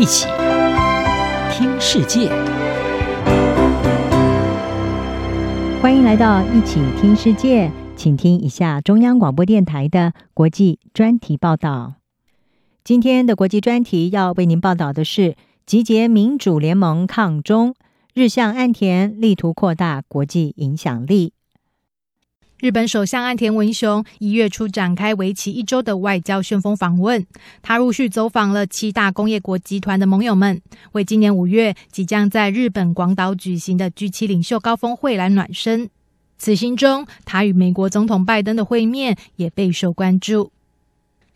一起听世界，欢迎来到一起听世界，请听一下中央广播电台的国际专题报道。今天的国际专题要为您报道的是：集结民主联盟抗中，日向岸田力图扩大国际影响力。日本首相岸田文雄一月初展开为期一周的外交旋风访问，他陆续走访了七大工业国集团的盟友们，为今年五月即将在日本广岛举行的 G7 领袖高峰会来暖身。此行中，他与美国总统拜登的会面也备受关注。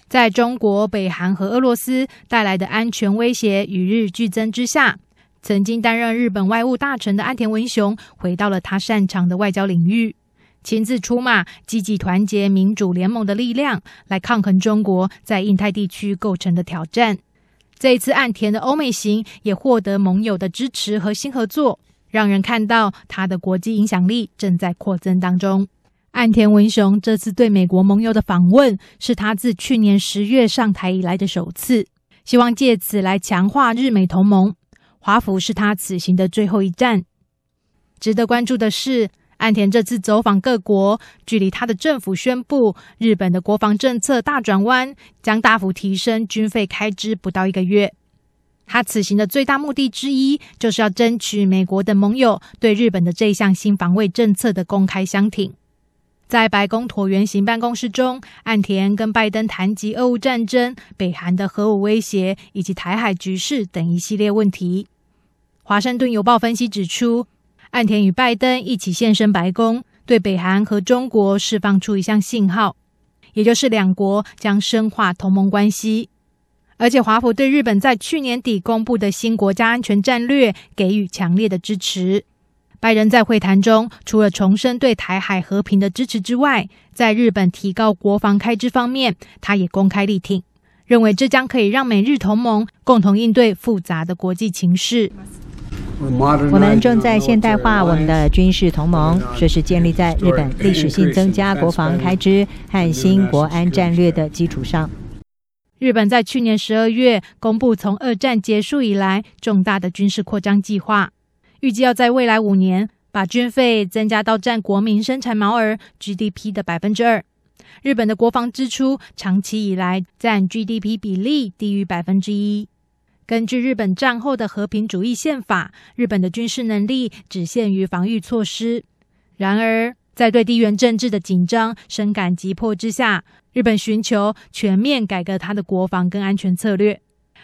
在中国、北韩和俄罗斯带来的安全威胁与日俱增之下，曾经担任日本外务大臣的岸田文雄回到了他擅长的外交领域。亲自出马，积极团结民主联盟的力量，来抗衡中国在印太地区构成的挑战。这一次岸田的欧美行也获得盟友的支持和新合作，让人看到他的国际影响力正在扩增当中。岸田文雄这次对美国盟友的访问，是他自去年十月上台以来的首次，希望借此来强化日美同盟。华府是他此行的最后一站。值得关注的是，岸田这次走访各国，距离他的政府宣布日本的国防政策大转弯，将大幅提升军费开支不到一个月。他此行的最大目的之一，就是要争取美国的盟友对日本的这项新防卫政策的公开相挺。在白宫椭圆形办公室中，岸田跟拜登谈及俄乌战争、北韩的核武威胁以及台海局势等一系列问题。华盛顿邮报分析指出，岸田与拜登一起现身白宫，对北韩和中国释放出一项信号，也就是两国将深化同盟关系。而且，华府对日本在去年底公布的新国家安全战略给予强烈的支持。拜登在会谈中，除了重申对台海和平的支持之外，在日本提高国防开支方面，他也公开力挺，认为这将可以让美日同盟共同应对复杂的国际情势。我们正在现代化我们的军事同盟，这是建立在日本历史性增加国防开支和新国安战略的基础上。日本在去年十二月公布从二战结束以来重大的军事扩张计划，预计要在未来五年把军费增加到占国民生产毛额 GDP 的百分之二。日本的国防支出长期以来占 GDP 比例低于百分之一。根据日本战后的和平主义宪法，日本的军事能力只限于防御措施。然而，在对地缘政治的紧张深感急迫之下，日本寻求全面改革它的国防跟安全策略，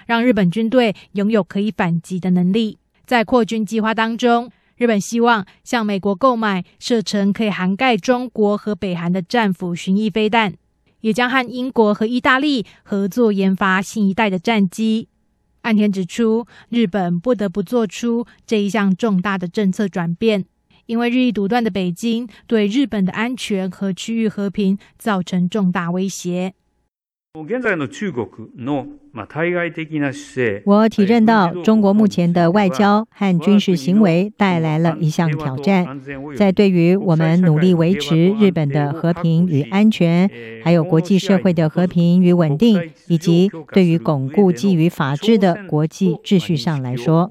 让日本军队拥有可以反击的能力。在扩军计划当中，日本希望向美国购买射程可以涵盖中国和北韩的战斧巡弋飞弹，也将和英国和意大利合作研发新一代的战机。岸田指出，日本不得不做出这一项重大的政策转变，因为日益独断的北京对日本的安全和区域和平造成重大威胁。我体认到，中国目前的外交和军事行为带来了一项挑战，在对于我们努力维持日本的和平与安全，还有国际社会的和平与稳定，以及对于巩固基于法治的国际秩序上来说。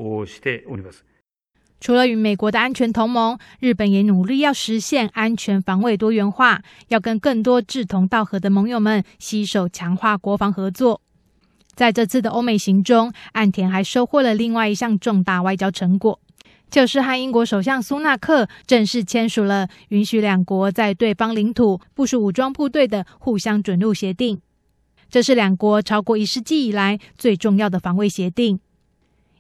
除了与美国的安全同盟，日本也努力要实现安全防卫多元化，要跟更多志同道合的盟友们携手强化国防合作。在这次的欧美行中，岸田还收获了另外一项重大外交成果，就是和英国首相苏纳克正式签署了允许两国在对方领土部署武装部队的互相准入协定。这是两国超过一世纪以来最重要的防卫协定。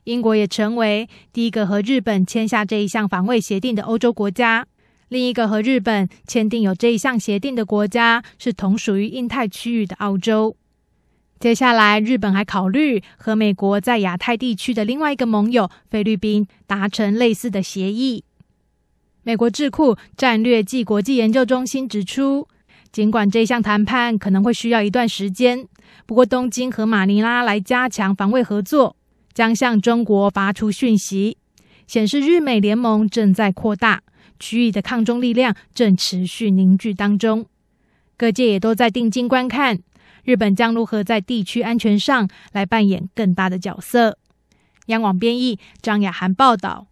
英国也成为第一个和日本签下这一项防卫协定的欧洲国家。另一个和日本签订有这一项协定的国家是同属于印太区域的澳洲。接下来，日本还考虑和美国在亚太地区的另外一个盟友菲律宾达成类似的协议。美国智库战略暨国际研究中心指出，尽管这项谈判可能会需要一段时间，不过东京和马尼拉来加强防卫合作。将向中国发出讯息，显示日美联盟正在扩大，区域的抗中力量正持续凝聚当中。各界也都在定睛观看，日本将如何在地区安全上来扮演更大的角色。央广编译张雅涵报道。